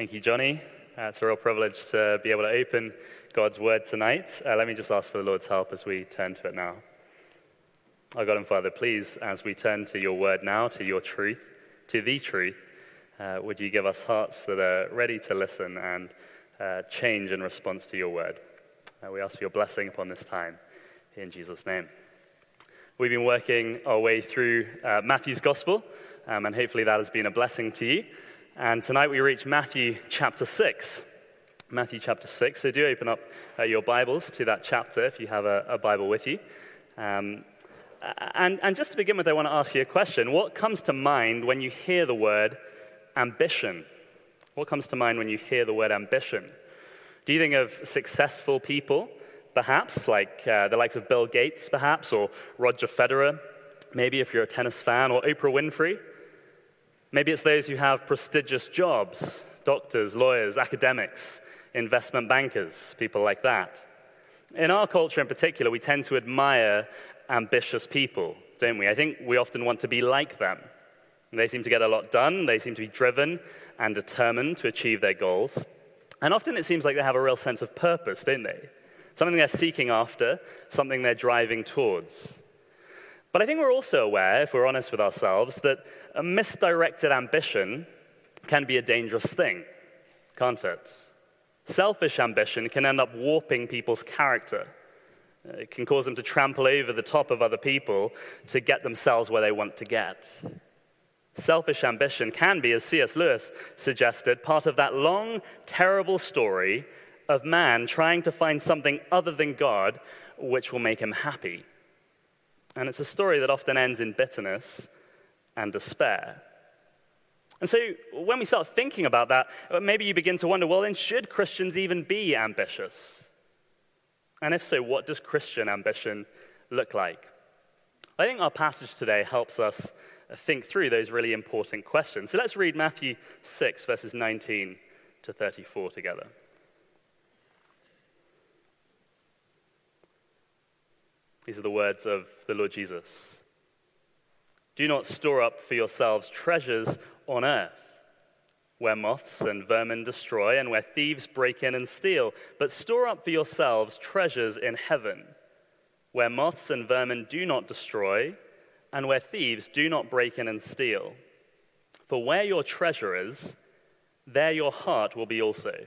Thank you, Johnny. Uh, it's a real privilege to be able to open God's word tonight. Uh, let me just ask for the Lord's help as we turn to it now. Our God and Father, please, as we turn to your word now, to your truth, to the truth, uh, would you give us hearts that are ready to listen and uh, change in response to your word? Uh, we ask for your blessing upon this time in Jesus' name. We've been working our way through uh, Matthew's gospel, um, and hopefully that has been a blessing to you. And tonight we reach Matthew chapter 6. Matthew chapter 6. So do open up uh, your Bibles to that chapter if you have a, a Bible with you. Um, and, and just to begin with, I want to ask you a question. What comes to mind when you hear the word ambition? What comes to mind when you hear the word ambition? Do you think of successful people, perhaps, like uh, the likes of Bill Gates, perhaps, or Roger Federer, maybe if you're a tennis fan, or Oprah Winfrey? Maybe it's those who have prestigious jobs doctors, lawyers, academics, investment bankers, people like that. In our culture in particular, we tend to admire ambitious people, don't we? I think we often want to be like them. They seem to get a lot done, they seem to be driven and determined to achieve their goals. And often it seems like they have a real sense of purpose, don't they? Something they're seeking after, something they're driving towards. But I think we're also aware, if we're honest with ourselves, that a misdirected ambition can be a dangerous thing, can't it? Selfish ambition can end up warping people's character. It can cause them to trample over the top of other people to get themselves where they want to get. Selfish ambition can be, as C.S. Lewis suggested, part of that long, terrible story of man trying to find something other than God which will make him happy. And it's a story that often ends in bitterness and despair. And so when we start thinking about that, maybe you begin to wonder well, then, should Christians even be ambitious? And if so, what does Christian ambition look like? I think our passage today helps us think through those really important questions. So let's read Matthew 6, verses 19 to 34 together. These are the words of the Lord Jesus. Do not store up for yourselves treasures on earth, where moths and vermin destroy and where thieves break in and steal, but store up for yourselves treasures in heaven, where moths and vermin do not destroy and where thieves do not break in and steal. For where your treasure is, there your heart will be also.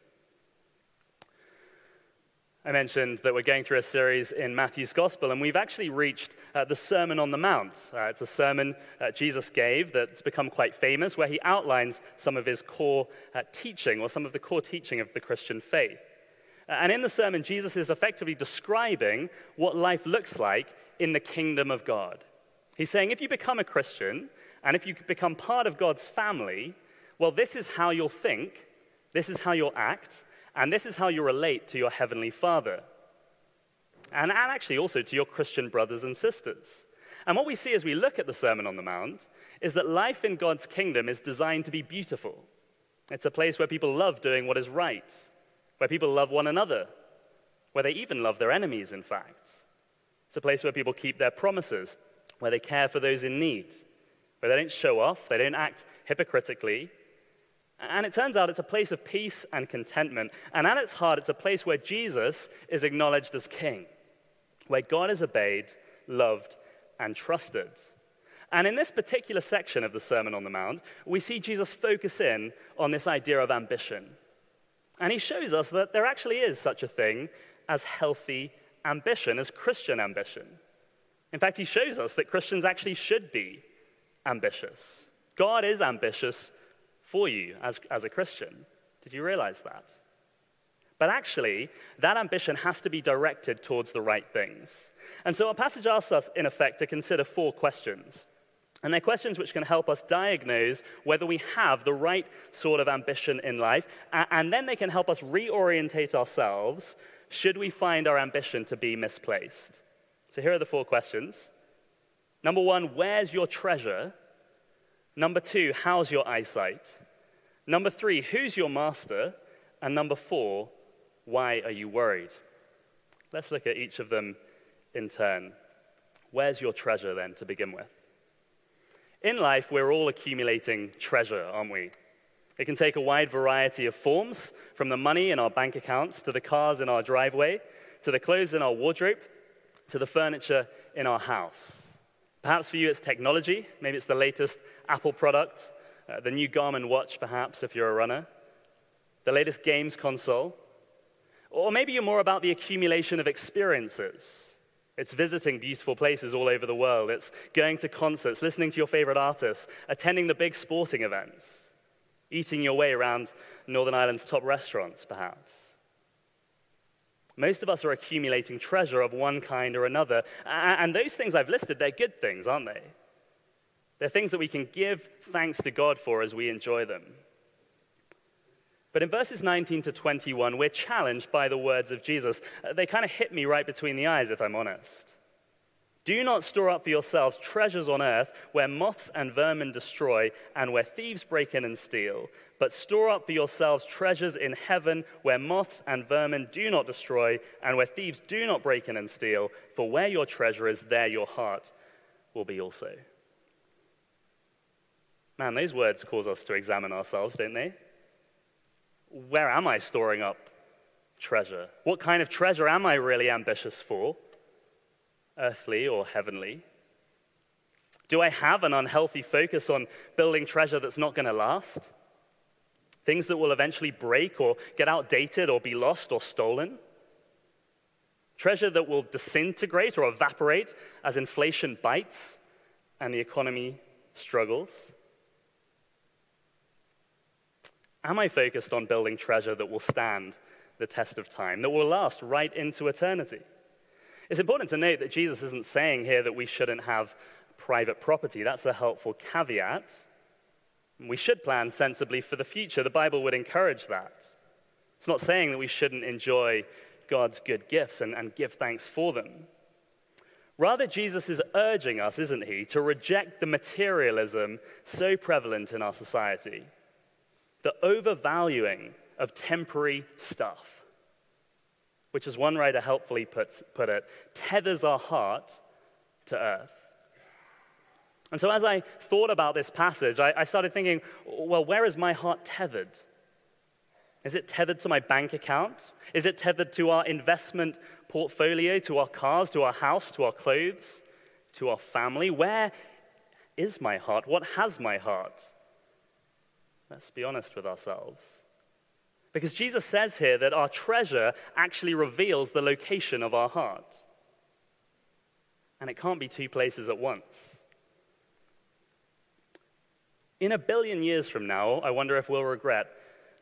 I mentioned that we're going through a series in Matthew's Gospel, and we've actually reached uh, the Sermon on the Mount. Uh, it's a sermon uh, Jesus gave that's become quite famous, where he outlines some of his core uh, teaching, or some of the core teaching of the Christian faith. Uh, and in the sermon, Jesus is effectively describing what life looks like in the kingdom of God. He's saying if you become a Christian and if you become part of God's family, well, this is how you'll think, this is how you'll act, and this is how you relate to your Heavenly Father. And, and actually also to your Christian brothers and sisters. And what we see as we look at the Sermon on the Mount is that life in God's kingdom is designed to be beautiful. It's a place where people love doing what is right, where people love one another, where they even love their enemies, in fact. It's a place where people keep their promises, where they care for those in need, where they don't show off, they don't act hypocritically. And it turns out it's a place of peace and contentment. And at its heart, it's a place where Jesus is acknowledged as king, where God is obeyed, loved, and trusted. And in this particular section of the Sermon on the Mount, we see Jesus focus in on this idea of ambition. And he shows us that there actually is such a thing as healthy ambition, as Christian ambition. In fact, he shows us that Christians actually should be ambitious. God is ambitious for you as, as a Christian. Did you realize that? But actually, that ambition has to be directed towards the right things. And so our passage asks us, in effect, to consider four questions. And they're questions which can help us diagnose whether we have the right sort of ambition in life, and then they can help us reorientate ourselves should we find our ambition to be misplaced. So here are the four questions. Number one, where's your treasure? Number two, how's your eyesight? Number three, who's your master? And number four, why are you worried? Let's look at each of them in turn. Where's your treasure then to begin with? In life, we're all accumulating treasure, aren't we? It can take a wide variety of forms, from the money in our bank accounts, to the cars in our driveway, to the clothes in our wardrobe, to the furniture in our house. Perhaps for you it's technology, maybe it's the latest Apple product, uh, the new Garmin watch, perhaps, if you're a runner, the latest games console, or maybe you're more about the accumulation of experiences. It's visiting beautiful places all over the world. It's going to concerts, listening to your favorite artists, attending the big sporting events, eating your way around Northern Ireland's top restaurants, perhaps. Most of us are accumulating treasure of one kind or another. And those things I've listed, they're good things, aren't they? They're things that we can give thanks to God for as we enjoy them. But in verses 19 to 21, we're challenged by the words of Jesus. Uh, they kind of hit me right between the eyes, if I'm honest. Do not store up for yourselves treasures on earth where moths and vermin destroy and where thieves break in and steal, but store up for yourselves treasures in heaven where moths and vermin do not destroy and where thieves do not break in and steal, for where your treasure is, there your heart will be also. Man, those words cause us to examine ourselves, don't they? where am I storing up treasure? What kind of treasure am I really ambitious for? Earthly or heavenly? Do I have an unhealthy focus on building treasure that's not going to last? Things that will eventually break or get outdated or be lost or stolen? Treasure that will disintegrate or evaporate as inflation bites and the economy struggles? Am I focused on building treasure that will stand the test of time, that will last right into eternity? It's important to note that Jesus isn't saying here that we shouldn't have private property. That's a helpful caveat. We should plan sensibly for the future. The Bible would encourage that. It's not saying that we shouldn't enjoy God's good gifts and, and give thanks for them. Rather, Jesus is urging us, isn't he, to reject the materialism so prevalent in our society the overvaluing of temporary stuff, which, as one writer helpfully puts, put it, tethers our heart to earth. And so, as I thought about this passage, I, I started thinking, well, where is my heart tethered? Is it tethered to my bank account? Is it tethered to our investment portfolio, to our cars, to our house, to our clothes, to our family? Where is my heart? What has my heart? Let's be honest with ourselves. Because Jesus says here that our treasure actually reveals the location of our heart. And it can't be two places at once. In a billion years from now, I wonder if we'll regret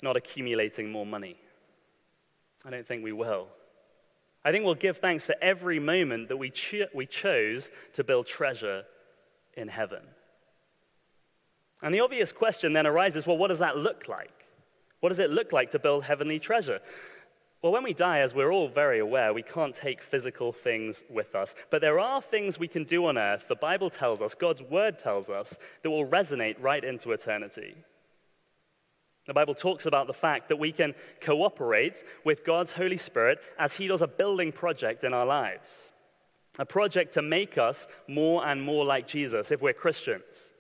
not accumulating more money. I don't think we will. I think we'll give thanks for every moment that we, cho- we chose to build treasure in heaven. And the obvious question then arises well, what does that look like? What does it look like to build heavenly treasure? Well, when we die, as we're all very aware, we can't take physical things with us. But there are things we can do on earth, the Bible tells us, God's word tells us, that will resonate right into eternity. The Bible talks about the fact that we can cooperate with God's Holy Spirit as He does a building project in our lives, a project to make us more and more like Jesus if we're Christians.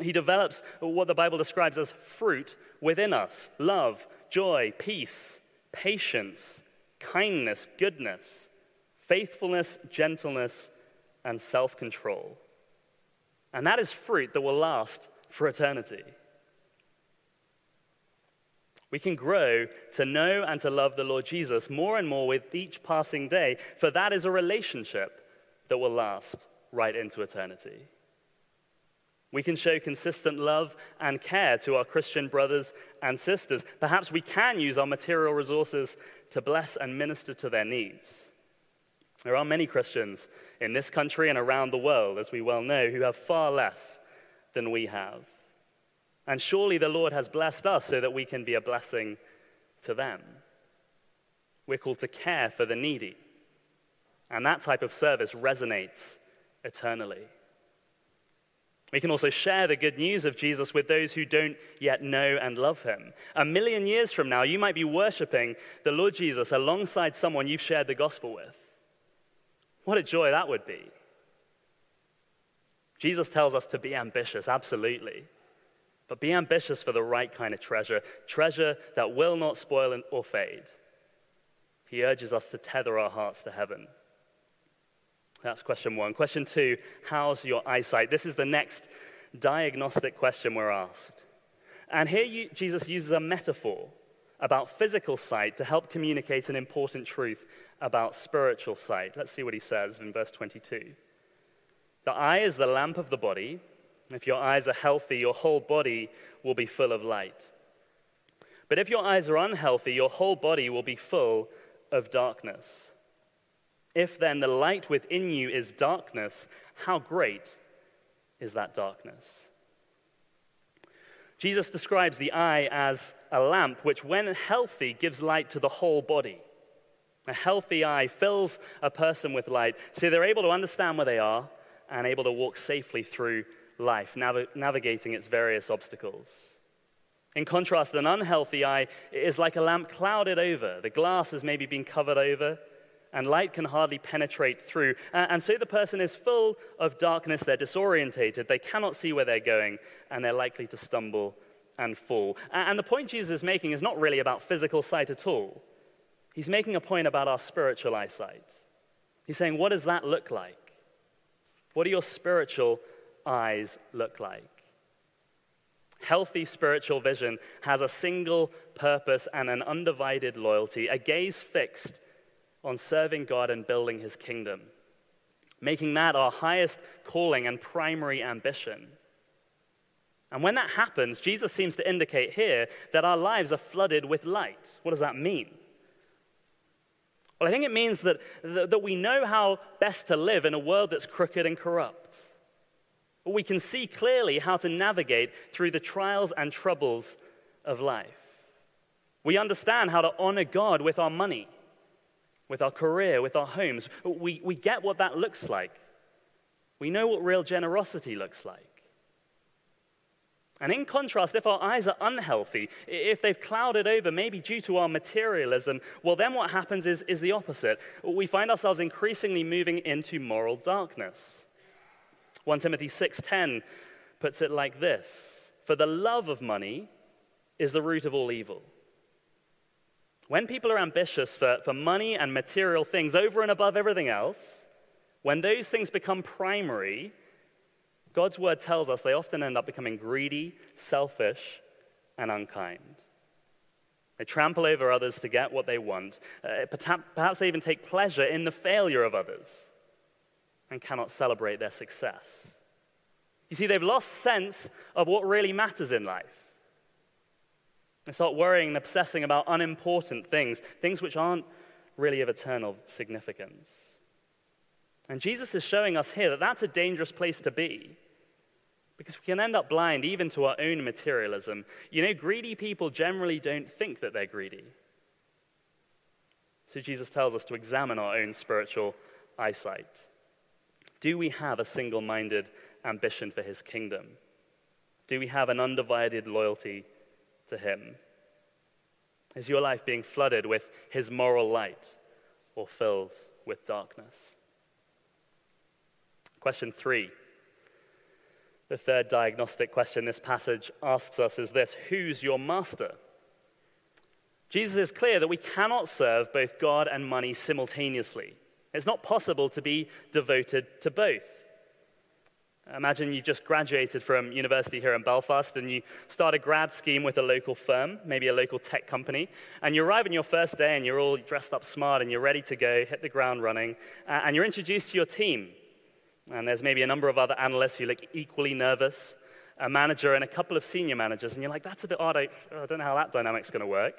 He develops what the Bible describes as fruit within us love, joy, peace patience, kindness, goodness, faithfulness, gentleness, and self control. And that is fruit that will last for eternity. We can grow to know and to love the Lord Jesus more and more with each passing day, for that is a relationship that will last right into eternity. We can show consistent love and care to our Christian brothers and sisters. Perhaps we can use our material resources to bless and minister to their needs. There are many Christians in this country and around the world, as we well know, who have far less than we have. And surely the Lord has blessed us so that we can be a blessing to them. We're called to care for the needy. And that type of service resonates eternally. We can also share the good news of Jesus with those who don't yet know and love him. A million years from now, you might be worshiping the Lord Jesus alongside someone you've shared the gospel with. What a joy that would be. Jesus tells us to be ambitious, absolutely. But be ambitious for the right kind of treasure, treasure that will not spoil or fade. He urges us to tether our hearts to heaven. That's question one. Question two how's your eyesight? This is the next diagnostic question we're asked. And here you, Jesus uses a metaphor about physical sight to help communicate an important truth about spiritual sight. Let's see what he says in verse 22. The eye is the lamp of the body. If your eyes are healthy, your whole body will be full of light. But if your eyes are unhealthy, your whole body will be full of darkness. If then the light within you is darkness, how great is that darkness? Jesus describes the eye as a lamp which, when healthy, gives light to the whole body. A healthy eye fills a person with light so they're able to understand where they are and able to walk safely through life, nav- navigating its various obstacles. In contrast, an unhealthy eye is like a lamp clouded over. The glass has maybe been covered over, and light can hardly penetrate through. And so the person is full of darkness, they're disorientated, they cannot see where they're going, and they're likely to stumble and fall. And the point Jesus is making is not really about physical sight at all. He's making a point about our spiritual eyesight. He's saying, What does that look like? What do your spiritual eyes look like? Healthy spiritual vision has a single purpose and an undivided loyalty, a gaze fixed on serving God and building his kingdom, making that our highest calling and primary ambition. And when that happens, Jesus seems to indicate here that our lives are flooded with light. What does that mean? Well, I think it means that, that we know how best to live in a world that's crooked and corrupt. We can see clearly how to navigate through the trials and troubles of life. We understand how to honor God with our money with our career, with our homes. We, we get what that looks like. We know what real generosity looks like. And in contrast, if our eyes are unhealthy, if they've clouded over, maybe due to our materialism, well, then what happens is, is the opposite. We find ourselves increasingly moving into moral darkness. 1 Timothy 6:10 puts it like this: For the love of money is the root of all evil. When people are ambitious for, for money and material things over and above everything else, when those things become primary, God's word tells us they often end up becoming greedy, selfish, and unkind. They trample over others to get what they want. Uh, perhaps they even take pleasure in the failure of others and cannot celebrate their success. You see, they've lost sense of what really matters in life. They start worrying and obsessing about unimportant things, things which aren't really of eternal significance. And Jesus is showing us here that that's a dangerous place to be because we can end up blind even to our own materialism. You know, greedy people generally don't think that they're greedy. So Jesus tells us to examine our own spiritual eyesight. Do we have a single minded ambition for his kingdom? Do we have an undivided loyalty to him? Is your life being flooded with his moral light or filled with darkness? Question three. The third diagnostic question this passage asks us is this Who's your master? Jesus is clear that we cannot serve both God and money simultaneously. It's not possible to be devoted to both. Imagine you've just graduated from university here in Belfast and you start a grad scheme with a local firm, maybe a local tech company, and you arrive on your first day and you're all dressed up smart and you're ready to go, hit the ground running, and you're introduced to your team. And there's maybe a number of other analysts who look equally nervous, a manager and a couple of senior managers, and you're like, that's a bit odd. I, I don't know how that dynamic's going to work.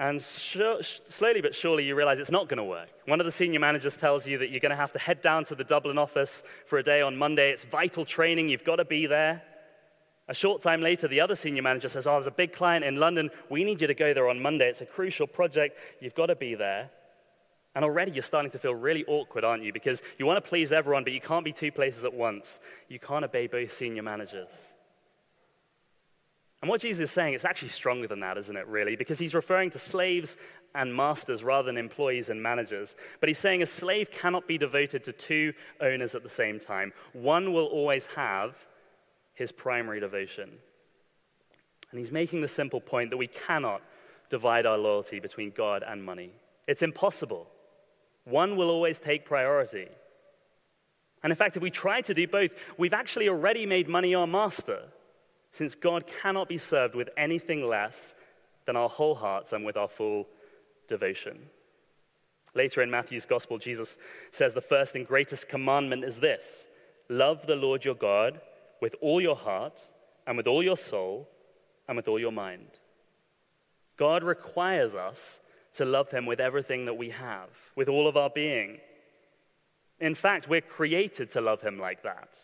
And slowly but surely, you realize it's not going to work. One of the senior managers tells you that you're going to have to head down to the Dublin office for a day on Monday. It's vital training, you've got to be there. A short time later, the other senior manager says, Oh, there's a big client in London. We need you to go there on Monday. It's a crucial project. You've got to be there. And already you're starting to feel really awkward, aren't you? Because you want to please everyone, but you can't be two places at once. You can't obey both senior managers. And what Jesus is saying, it's actually stronger than that, isn't it, really? Because he's referring to slaves and masters rather than employees and managers. But he's saying a slave cannot be devoted to two owners at the same time. One will always have his primary devotion. And he's making the simple point that we cannot divide our loyalty between God and money. It's impossible. One will always take priority. And in fact, if we try to do both, we've actually already made money our master since God cannot be served with anything less than our whole hearts and with our full devotion. Later in Matthew's gospel, Jesus says the first and greatest commandment is this love the Lord your God with all your heart and with all your soul and with all your mind. God requires us to love him with everything that we have, with all of our being. In fact, we're created to love him like that.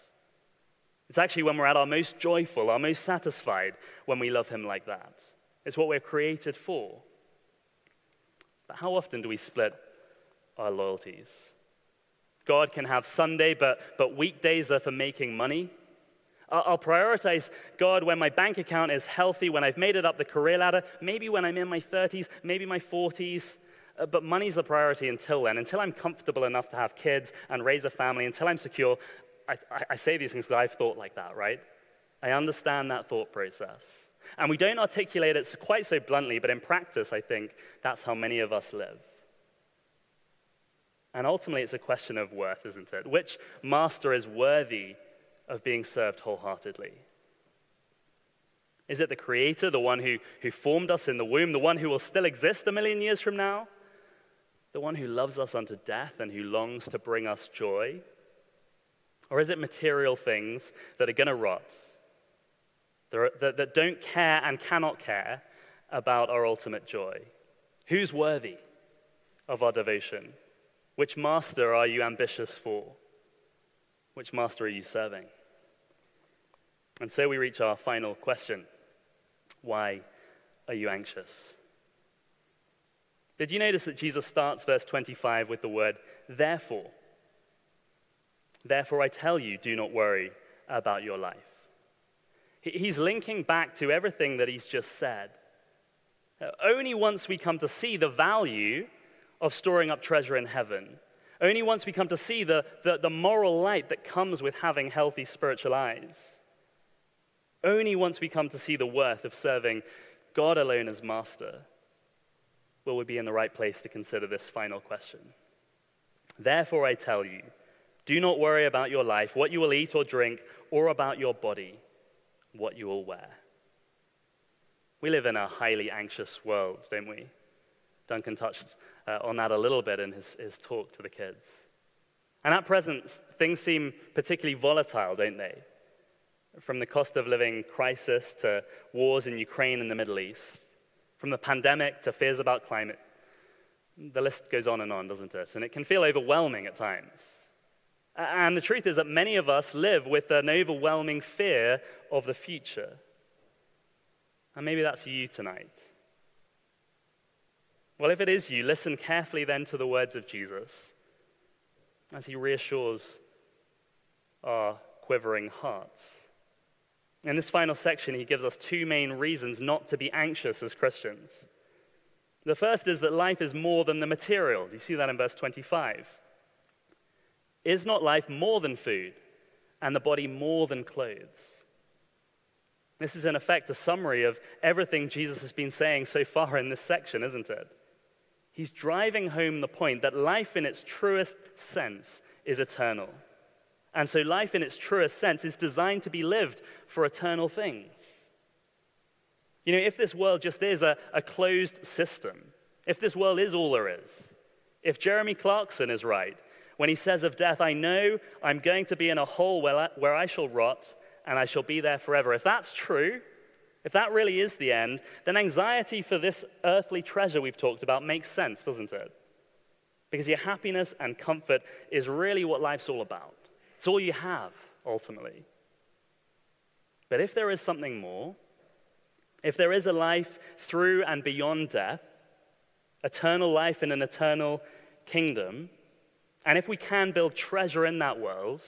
It's actually when we're at our most joyful, our most satisfied, when we love Him like that. It's what we're created for. But how often do we split our loyalties? God can have Sunday, but, but weekdays are for making money. I'll prioritize God when my bank account is healthy, when I've made it up the career ladder, maybe when I'm in my 30s, maybe my 40s. Uh, but money's the priority until then, until I'm comfortable enough to have kids and raise a family, until I'm secure. I, I say these things because I've thought like that, right? I understand that thought process. And we don't articulate it quite so bluntly, but in practice, I think that's how many of us live. And ultimately, it's a question of worth, isn't it? Which master is worthy of being served wholeheartedly? Is it the Creator, the one who, who formed us in the womb, the one who will still exist a million years from now? The one who loves us unto death and who longs to bring us joy? Or is it material things that are going to rot, that, don't care and cannot care about our ultimate joy? Who's worthy of our devotion? Which master are you ambitious for? Which master are you serving? And so we reach our final question Why are you anxious? Did you notice that Jesus starts verse 25 with the word therefore? Therefore, I tell you, do not worry about your life. He's linking back to everything that he's just said. Uh, only once we come to see the value of storing up treasure in heaven, only once we come to see the, the, the moral light that comes with having healthy spiritual eyes, only once we come to see the worth of serving God alone as master, will we be in the right place to consider this final question. Therefore, I tell you, do not worry about your life, what you will eat or drink, or about your body, what you will wear. We live in a highly anxious world, don't we? Duncan touched uh, on that a little bit in his, his talk to the kids. And at present, things seem particularly volatile, don't they? From the cost of living crisis to wars in Ukraine and the Middle East, from the pandemic to fears about climate The list goes on and on, doesn't it? And it can feel overwhelming at times. And the truth is that many of us live with an overwhelming fear of the future. And maybe that's you tonight. Well, if it is you, listen carefully then to the words of Jesus as he reassures our quivering hearts. In this final section, he gives us two main reasons not to be anxious as Christians. The first is that life is more than the material. Do you see that in verse 25? Is not life more than food, and the body more than clothes? This is, in effect, a summary of everything Jesus has been saying so far in this section, isn't it? He's driving home the point that life in its truest sense is eternal. And so, life in its truest sense is designed to be lived for eternal things. You know, if this world just is a, a closed system, if this world is all there is, if Jeremy Clarkson is right when he says of death, I know I'm going to be in a hole where I, shall rot and I shall be there forever, if that's true, if that really is the end, then anxiety for this earthly treasure we've talked about makes sense, doesn't it? Because your happiness and comfort is really what life's all about. It's all you have, ultimately. But if there is something more, if there is a life through and beyond death, eternal life in an eternal kingdom, and if we can build treasure in that world,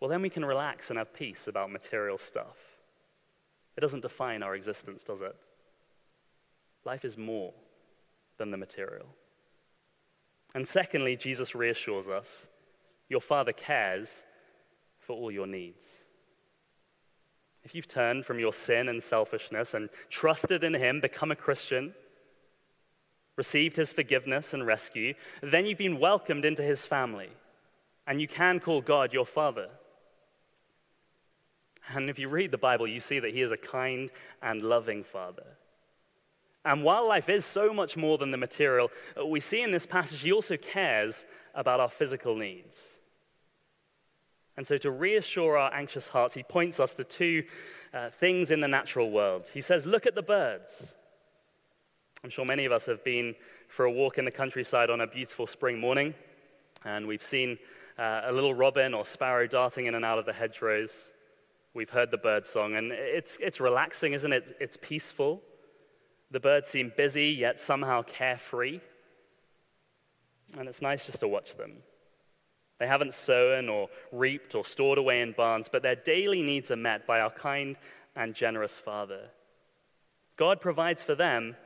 well, then we can relax and have peace about material stuff. It doesn't define our existence, does it? Life is more than the material. And secondly, Jesus reassures us your Father cares for all your needs. If you've turned from your sin and selfishness and trusted in Him, become a Christian, received His forgiveness and rescue, then you've been welcomed into His family, and you can call God your Father. And if you read the Bible, you see that He is a kind and loving Father. And while life is so much more than the material, we see in this passage He also cares about our physical needs. And so, to reassure our anxious hearts, He points us to two uh, things in the natural world. He says, Look at the birds. I'm sure many of us have been for a walk in the countryside on a beautiful spring morning, and we've seen uh, a little robin or sparrow darting in and out of the hedgerows. We've heard the bird song, and it's, it's relaxing, isn't it? It's peaceful. The birds seem busy, yet somehow carefree. And it's nice just to watch them. They haven't sown or reaped or stored away in barns, but their daily needs are met by our kind and generous Father. God provides for them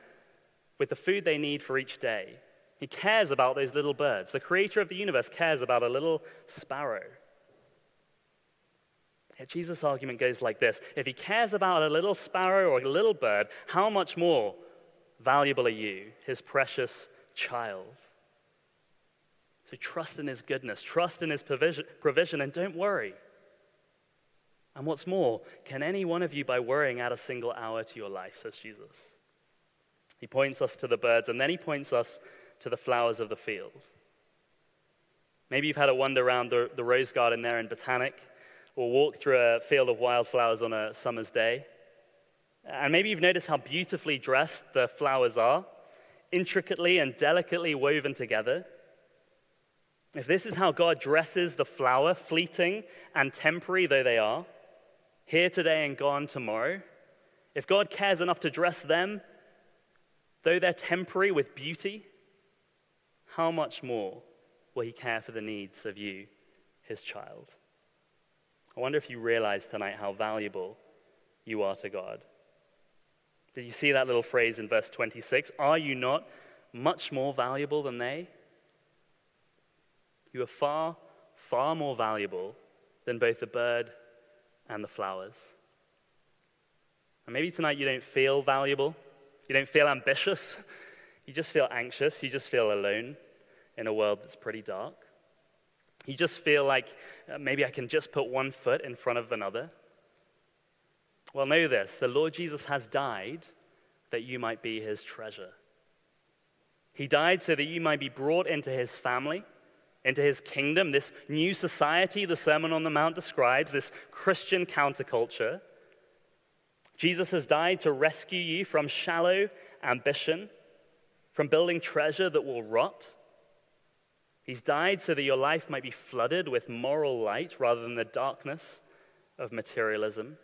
with the food they need for each day. He cares about those little birds. The creator of the universe cares about a little sparrow. Yet Jesus' argument goes like this If he cares about a little sparrow or a little bird, how much more valuable are you, his precious child? So trust in his goodness, trust in his provision, provision, and don't worry. And what's more, can any one of you, by worrying, add a single hour to your life, says Jesus? He points us to the birds, and then he points us to the flowers of the field. Maybe you've had a wander around the, the rose garden there in Botanic or walk through a field of wildflowers on a summer's day. And maybe you've noticed how beautifully dressed the flowers are, intricately and delicately woven together. If this is how God dresses the flower, fleeting and temporary though they are, here today and gone tomorrow, if God cares enough to dress them, though they're temporary, with beauty, how much more will He care for the needs of you, His child? I wonder if you realize tonight how valuable you are to God. Did you see that little phrase in verse 26? Are you not much more valuable than they? You are far, far more valuable than both the bird and the flowers. And maybe tonight you don't feel valuable, you don't feel ambitious, you just feel anxious, you just feel alone in a world that's pretty dark. You just feel like uh, maybe I can just put one foot in front of another. Well, know this the Lord Jesus has died that you might be his treasure. He died so that you might be brought into his family, into his kingdom, this new society the Sermon on the Mount describes, this Christian counterculture. Jesus has died to rescue you from shallow ambition from building treasure that will rot. He's died so that your life might be flooded with moral light rather than the darkness of materialism.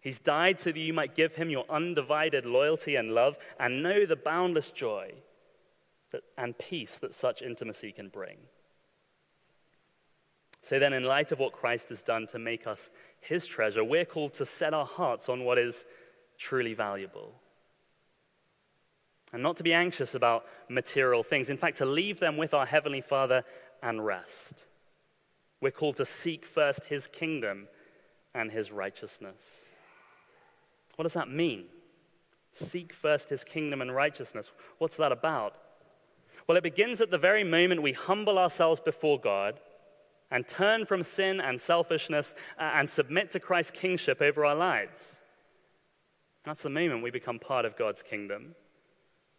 He's died so that you might give him your undivided loyalty and love and know the boundless joy that, and peace that such intimacy can bring. So then, in light of what Christ has done to make us his treasure, we're called to set our hearts on what is truly valuable. And not to be anxious about material things. In fact, to leave them with our Heavenly Father and rest. We're called to seek first his kingdom and his righteousness. What does that mean? Seek first his kingdom and righteousness. What's that about? Well, it begins at the very moment we humble ourselves before God and turn from sin and selfishness uh, and submit to Christ's kingship over our lives. That's the moment we become part of God's kingdom.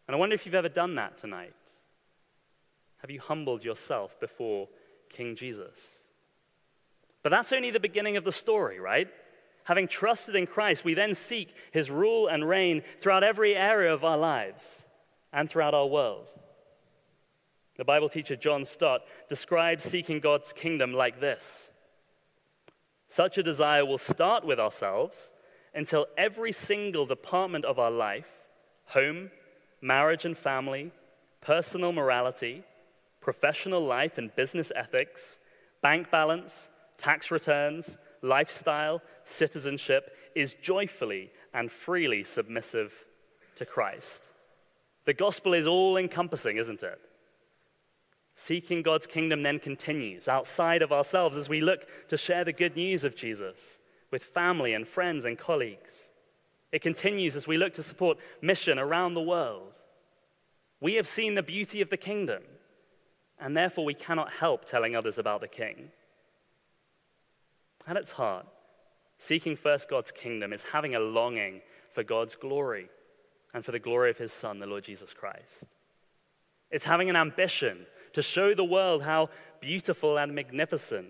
And I wonder if you've ever done that tonight. Have you humbled yourself before King Jesus? But that's only the beginning of the story, right? Having trusted in Christ, we then seek his rule and reign throughout every area of our lives and throughout our world. The Bible teacher John Stott describes seeking God's kingdom like this Such a desire will start with ourselves until every single department of our life home, marriage and family, personal morality, professional life and business ethics, bank balance, tax returns, lifestyle, citizenship is joyfully and freely submissive to Christ. The gospel is all encompassing, isn't it? Seeking God's kingdom then continues outside of ourselves as we look to share the good news of Jesus with family and friends and colleagues. It continues as we look to support mission around the world. We have seen the beauty of the kingdom, and therefore we cannot help telling others about the king. At its heart, seeking first God's kingdom is having a longing for God's glory and for the glory of his Son, the Lord Jesus Christ. It's having an ambition to show the world how beautiful and magnificent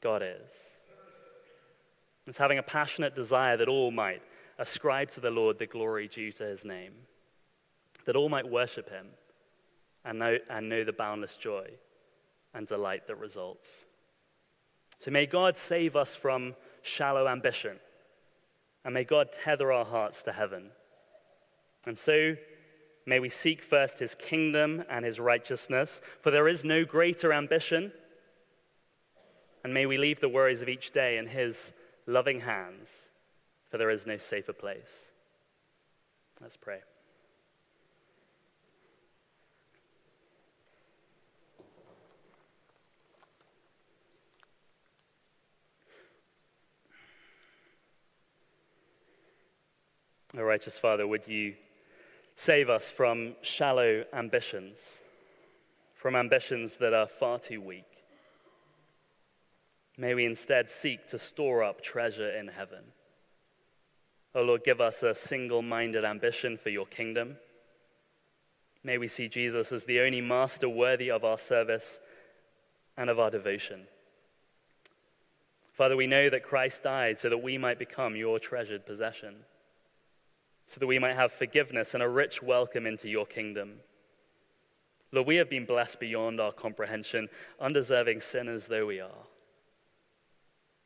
God is. It's having a passionate desire that all might ascribe to the Lord the glory due to his name, that all might worship him and know, and know the boundless joy and delight that results. So may God save us from shallow ambition, and may God tether our hearts to heaven. And so, May we seek first his kingdom and his righteousness, for there is no greater ambition. And may we leave the worries of each day in his loving hands, for there is no safer place. Let's pray. O righteous Father, would you Save us from shallow ambitions, from ambitions that are far too weak. May we instead seek to store up treasure in heaven. Oh Lord, give us a single minded ambition for your kingdom. May we see Jesus as the only master worthy of our service and of our devotion. Father, we know that Christ died so that we might become your treasured possession so that we might have forgiveness and a rich welcome into your kingdom. Lord, we have been blessed beyond our comprehension, undeserving sinners though we are.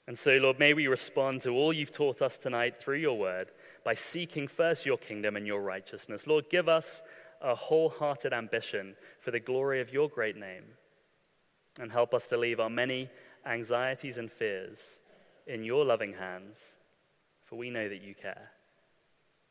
And so, Lord, may we respond to all you've taught us tonight through your word by seeking first your kingdom and your righteousness. Lord, give us a wholehearted ambition for the glory of your great name and help us to leave our many anxieties and fears in your loving hands, for we know that you care.